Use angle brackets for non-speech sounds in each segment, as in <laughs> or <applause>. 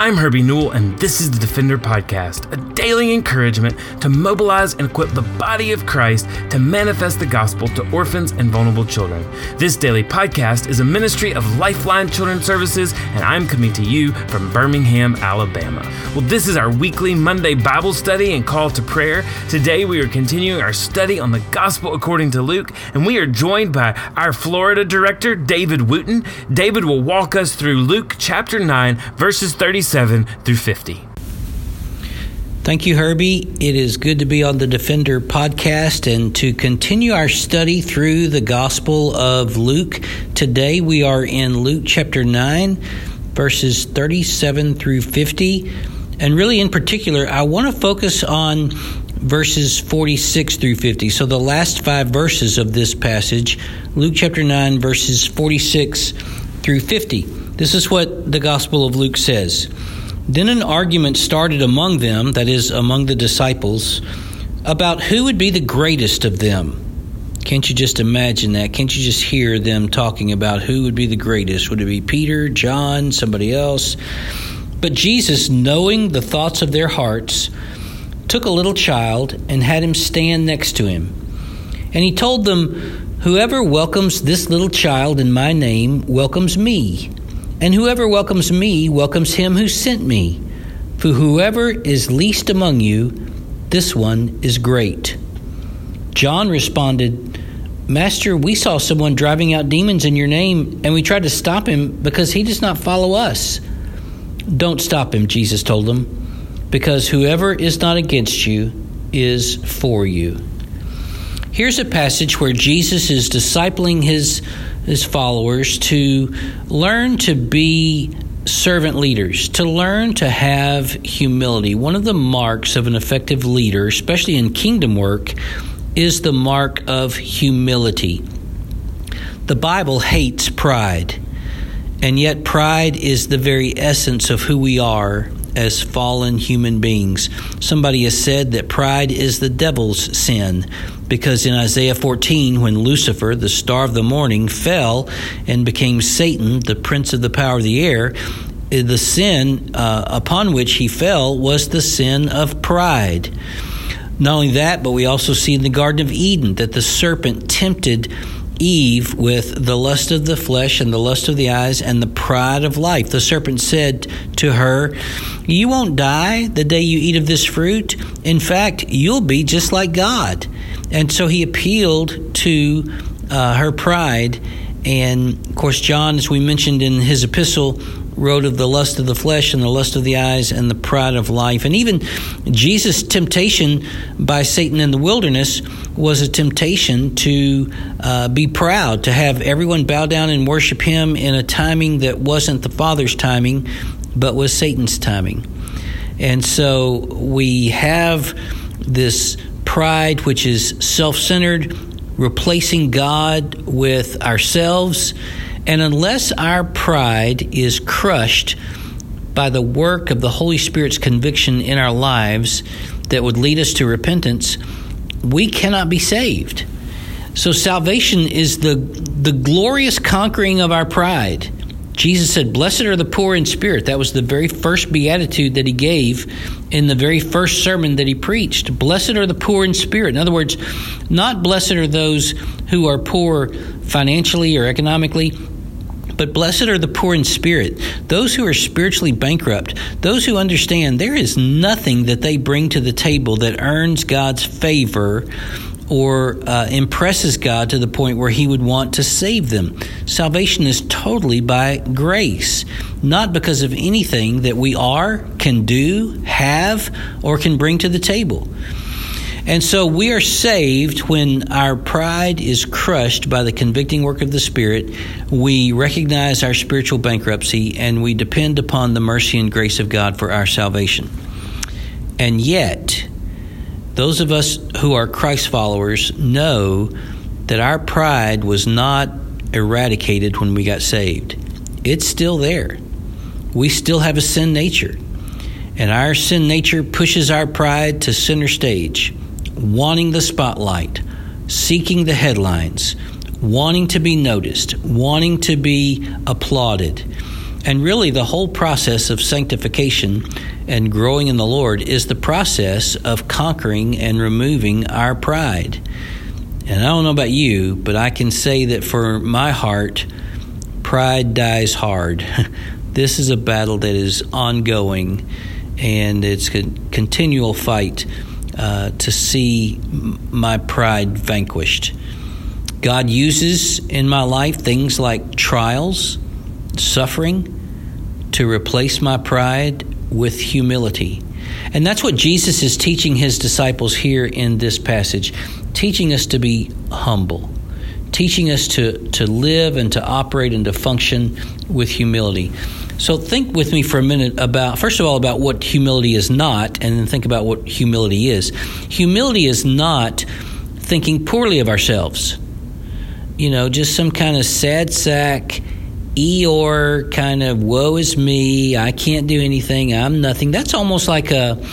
I'm Herbie Newell, and this is the Defender Podcast, a daily encouragement to mobilize and equip the body of Christ to manifest the gospel to orphans and vulnerable children. This daily podcast is a ministry of Lifeline Children's Services, and I'm coming to you from Birmingham, Alabama. Well, this is our weekly Monday Bible study and call to prayer. Today, we are continuing our study on the gospel according to Luke, and we are joined by our Florida director, David Wooten. David will walk us through Luke chapter 9, verses 36 47 through 50. Thank you, Herbie. It is good to be on the Defender podcast and to continue our study through the Gospel of Luke. Today we are in Luke chapter 9, verses 37 through 50. And really, in particular, I want to focus on verses 46 through 50. So, the last five verses of this passage, Luke chapter 9, verses 46 through 50. This is what the Gospel of Luke says. Then an argument started among them, that is, among the disciples, about who would be the greatest of them. Can't you just imagine that? Can't you just hear them talking about who would be the greatest? Would it be Peter, John, somebody else? But Jesus, knowing the thoughts of their hearts, took a little child and had him stand next to him. And he told them, Whoever welcomes this little child in my name welcomes me. And whoever welcomes me welcomes him who sent me. For whoever is least among you, this one is great. John responded, Master, we saw someone driving out demons in your name, and we tried to stop him because he does not follow us. Don't stop him, Jesus told them, because whoever is not against you is for you. Here's a passage where Jesus is discipling his his followers to learn to be servant leaders, to learn to have humility. One of the marks of an effective leader, especially in kingdom work, is the mark of humility. The Bible hates pride, and yet pride is the very essence of who we are as fallen human beings. Somebody has said that pride is the devil's sin because in Isaiah 14, when Lucifer, the star of the morning, fell and became Satan, the prince of the power of the air, eh, the sin uh, upon which he fell was the sin of pride. Not only that, but we also see in the Garden of Eden that the serpent tempted Eve with the lust of the flesh and the lust of the eyes and the pride of life. The serpent said to her, You won't die the day you eat of this fruit. In fact, you'll be just like God. And so he appealed to uh, her pride. And of course, John, as we mentioned in his epistle, wrote of the lust of the flesh and the lust of the eyes and the pride of life. And even Jesus' temptation by Satan in the wilderness was a temptation to uh, be proud, to have everyone bow down and worship him in a timing that wasn't the Father's timing, but was Satan's timing. And so we have this pride, which is self centered, replacing God with ourselves and unless our pride is crushed by the work of the Holy Spirit's conviction in our lives that would lead us to repentance, we cannot be saved. So salvation is the the glorious conquering of our pride. Jesus said, Blessed are the poor in spirit. That was the very first beatitude that he gave in the very first sermon that he preached. Blessed are the poor in spirit. In other words, not blessed are those who are poor financially or economically, but blessed are the poor in spirit, those who are spiritually bankrupt, those who understand there is nothing that they bring to the table that earns God's favor or uh, impresses God to the point where He would want to save them. Salvation is totally by grace, not because of anything that we are, can do, have, or can bring to the table. And so we are saved when our pride is crushed by the convicting work of the Spirit. We recognize our spiritual bankruptcy and we depend upon the mercy and grace of God for our salvation. And yet, those of us who are Christ followers know that our pride was not eradicated when we got saved. It's still there. We still have a sin nature. And our sin nature pushes our pride to center stage wanting the spotlight, seeking the headlines, wanting to be noticed, wanting to be applauded. And really, the whole process of sanctification and growing in the Lord is the process of conquering and removing our pride. And I don't know about you, but I can say that for my heart, pride dies hard. <laughs> this is a battle that is ongoing, and it's a continual fight uh, to see my pride vanquished. God uses in my life things like trials, suffering, to replace my pride with humility. And that's what Jesus is teaching his disciples here in this passage, teaching us to be humble, teaching us to, to live and to operate and to function with humility. So think with me for a minute about, first of all, about what humility is not, and then think about what humility is. Humility is not thinking poorly of ourselves, you know, just some kind of sad sack, Eeyore kind of woe is me, I can't do anything, I'm nothing. That's almost like a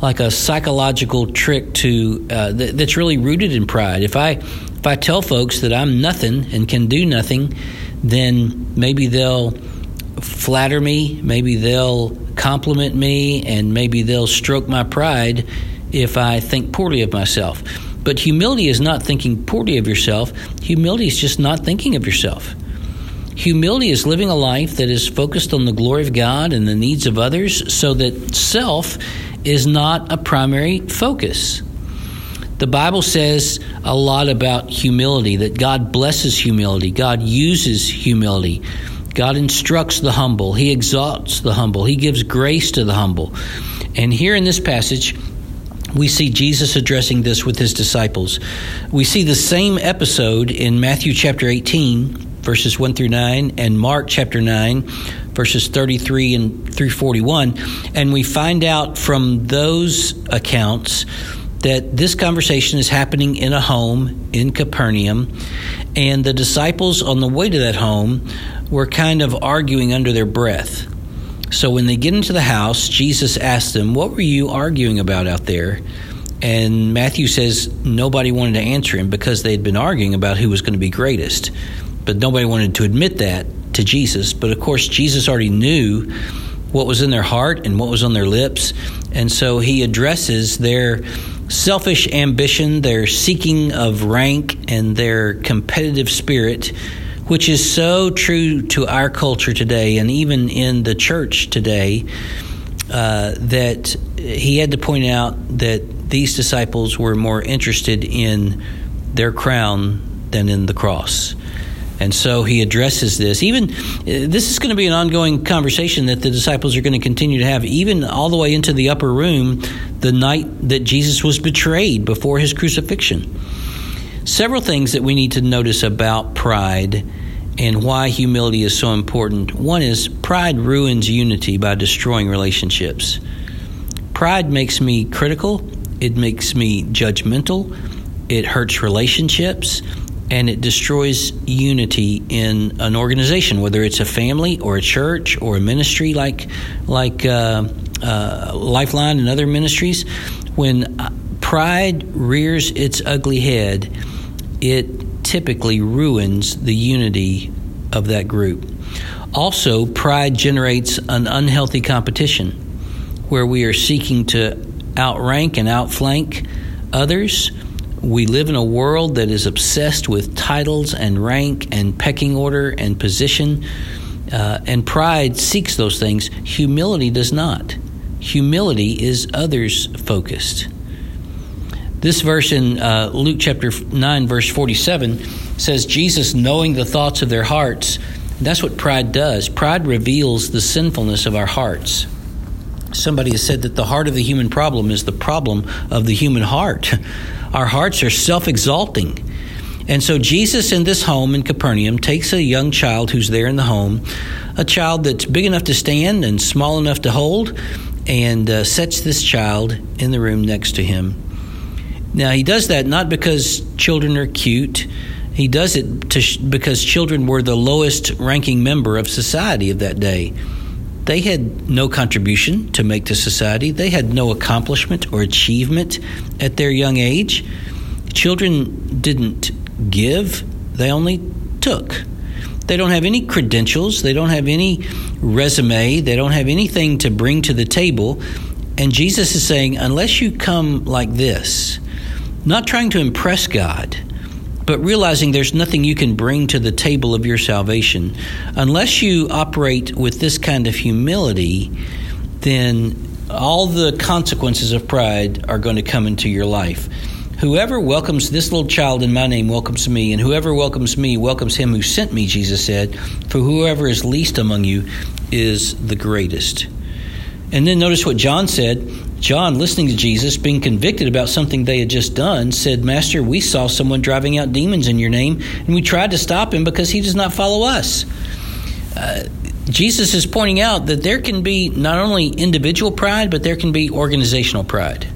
like a psychological trick to uh, th- that's really rooted in pride. If I if I tell folks that I'm nothing and can do nothing, then maybe they'll flatter me, maybe they'll compliment me, and maybe they'll stroke my pride if I think poorly of myself. But humility is not thinking poorly of yourself. Humility is just not thinking of yourself. Humility is living a life that is focused on the glory of God and the needs of others so that self is not a primary focus. The Bible says a lot about humility, that God blesses humility, God uses humility. God instructs the humble, He exalts the humble, He gives grace to the humble. And here in this passage, we see Jesus addressing this with his disciples. We see the same episode in Matthew chapter 18, verses 1 through 9, and Mark chapter 9, verses 33 and 341 And we find out from those accounts that this conversation is happening in a home in Capernaum, and the disciples on the way to that home were kind of arguing under their breath. So when they get into the house, Jesus asked them, What were you arguing about out there? And Matthew says nobody wanted to answer him because they had been arguing about who was going to be greatest. But nobody wanted to admit that to Jesus. But of course, Jesus already knew what was in their heart and what was on their lips. And so he addresses their selfish ambition, their seeking of rank, and their competitive spirit which is so true to our culture today and even in the church today, uh, that he had to point out that these disciples were more interested in their crown than in the cross. And so he addresses this. Even uh, this is going to be an ongoing conversation that the disciples are going to continue to have, even all the way into the upper room the night that Jesus was betrayed before his crucifixion. Several things that we need to notice about pride and why humility is so important. One is pride ruins unity by destroying relationships. Pride makes me critical, it makes me judgmental, it hurts relationships, and it destroys unity in an organization, whether it's a family or a church or a ministry like like uh, uh, Lifeline and other ministries. When uh, pride rears its ugly head, it typically ruins the unity of that group. Also, pride generates an unhealthy competition where we are seeking to outrank and outflank others. We live in a world that is obsessed with titles and rank and pecking order and position. Uh, and pride seeks those things. Humility does not. Humility is others focused. This verse in uh, Luke chapter 9, verse 47 says, Jesus, knowing the thoughts of their hearts, that's what pride does. Pride reveals the sinfulness of our hearts. Somebody has said that the heart of the human problem is the problem of the human heart. <laughs> Our hearts are self exalting. And so Jesus in this home in Capernaum takes a young child who's there in the home, a child that's big enough to stand and small enough to hold, and uh, sets this child in the room next to him. Now, he does that not because children are cute. He does it sh- because children were the lowest ranking member of society of that day. They had no contribution to make to society, they had no accomplishment or achievement at their young age. Children didn't give, they only took. They don't have any credentials, they don't have any resume, they don't have anything to bring to the table. And Jesus is saying, unless you come like this, not trying to impress God, but realizing there's nothing you can bring to the table of your salvation, unless you operate with this kind of humility, then all the consequences of pride are going to come into your life. Whoever welcomes this little child in my name welcomes me, and whoever welcomes me welcomes him who sent me, Jesus said. For whoever is least among you is the greatest. And then notice what John said. John, listening to Jesus, being convicted about something they had just done, said, Master, we saw someone driving out demons in your name, and we tried to stop him because he does not follow us. Uh, Jesus is pointing out that there can be not only individual pride, but there can be organizational pride.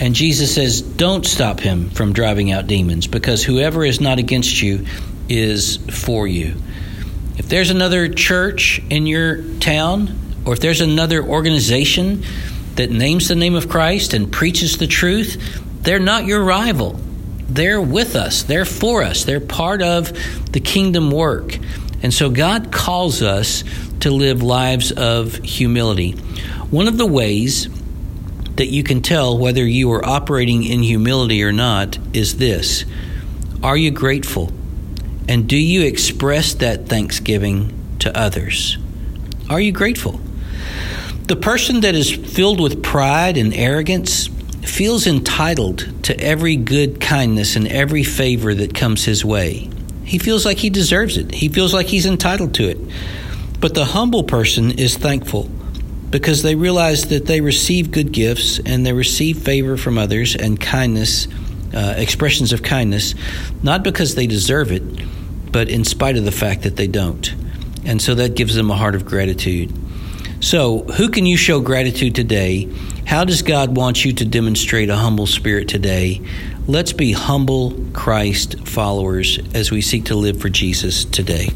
And Jesus says, Don't stop him from driving out demons because whoever is not against you is for you. If there's another church in your town, or if there's another organization that names the name of Christ and preaches the truth, they're not your rival. They're with us, they're for us, they're part of the kingdom work. And so God calls us to live lives of humility. One of the ways that you can tell whether you are operating in humility or not is this Are you grateful? And do you express that thanksgiving to others? Are you grateful? The person that is filled with pride and arrogance feels entitled to every good kindness and every favor that comes his way. He feels like he deserves it, he feels like he's entitled to it. But the humble person is thankful because they realize that they receive good gifts and they receive favor from others and kindness, uh, expressions of kindness, not because they deserve it, but in spite of the fact that they don't. And so that gives them a heart of gratitude. So, who can you show gratitude today? How does God want you to demonstrate a humble spirit today? Let's be humble Christ followers as we seek to live for Jesus today.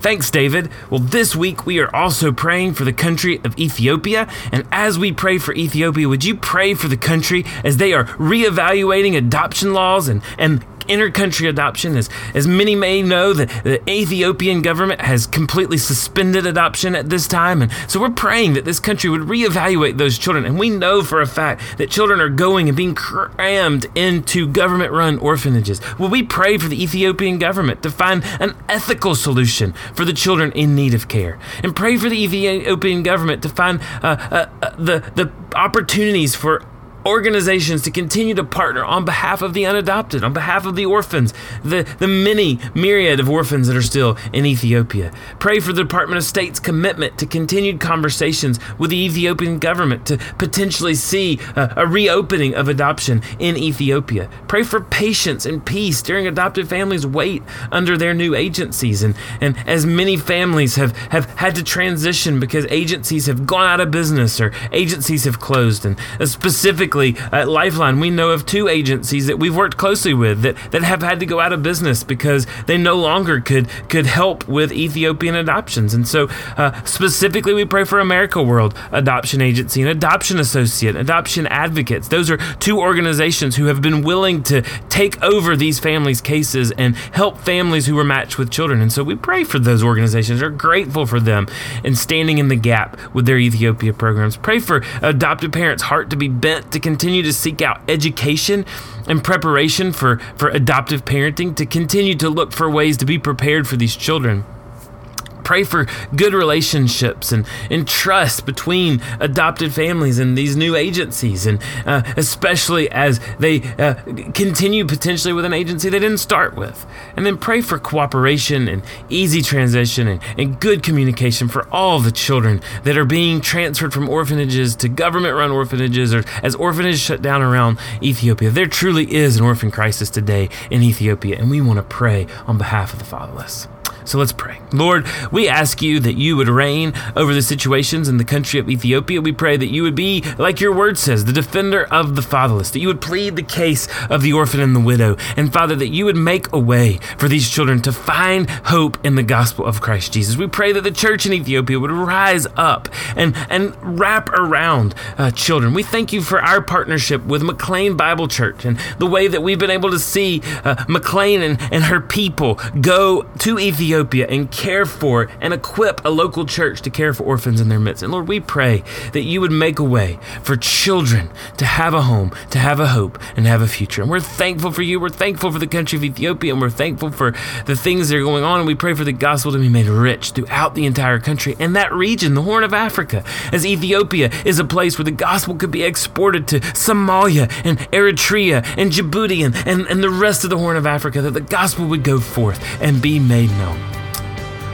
Thanks, David. Well, this week we are also praying for the country of Ethiopia. And as we pray for Ethiopia, would you pray for the country as they are reevaluating adoption laws and, and intercountry adoption. As, as many may know, the, the Ethiopian government has completely suspended adoption at this time. And so we're praying that this country would reevaluate those children. And we know for a fact that children are going and being crammed into government run orphanages. Well, we pray for the Ethiopian government to find an ethical solution for the children in need of care. And pray for the Ethiopian government to find uh, uh, uh, the, the opportunities for organizations to continue to partner on behalf of the unadopted, on behalf of the orphans, the, the many myriad of orphans that are still in Ethiopia. Pray for the Department of State's commitment to continued conversations with the Ethiopian government to potentially see a, a reopening of adoption in Ethiopia. Pray for patience and peace during adopted families' wait under their new agencies. And, and as many families have, have had to transition because agencies have gone out of business or agencies have closed, and a specific specifically at Lifeline, we know of two agencies that we've worked closely with that, that have had to go out of business because they no longer could could help with Ethiopian adoptions. And so, uh, specifically, we pray for America World Adoption Agency and Adoption Associate, Adoption Advocates. Those are two organizations who have been willing to take over these families' cases and help families who were matched with children. And so, we pray for those organizations. Are grateful for them and standing in the gap with their Ethiopia programs. Pray for adopted parents' heart to be bent to continue to seek out education and preparation for, for adoptive parenting, to continue to look for ways to be prepared for these children pray for good relationships and, and trust between adopted families and these new agencies, and uh, especially as they uh, continue potentially with an agency they didn't start with. And then pray for cooperation and easy transition and, and good communication for all the children that are being transferred from orphanages to government run orphanages or as orphanages shut down around Ethiopia. There truly is an orphan crisis today in Ethiopia, and we want to pray on behalf of the fatherless. So let's pray. Lord, we ask you that you would reign over the situations in the country of Ethiopia. We pray that you would be, like your word says, the defender of the fatherless, that you would plead the case of the orphan and the widow. And Father, that you would make a way for these children to find hope in the gospel of Christ Jesus. We pray that the church in Ethiopia would rise up and, and wrap around uh, children. We thank you for our partnership with McLean Bible Church and the way that we've been able to see uh, McLean and, and her people go to Ethiopia and care for and equip a local church to care for orphans in their midst. And Lord, we pray that you would make a way for children to have a home, to have a hope, and have a future. And we're thankful for you. We're thankful for the country of Ethiopia, and we're thankful for the things that are going on. And we pray for the gospel to be made rich throughout the entire country and that region, the Horn of Africa, as Ethiopia is a place where the gospel could be exported to Somalia and Eritrea and Djibouti and, and, and the rest of the Horn of Africa, that the gospel would go forth and be made known.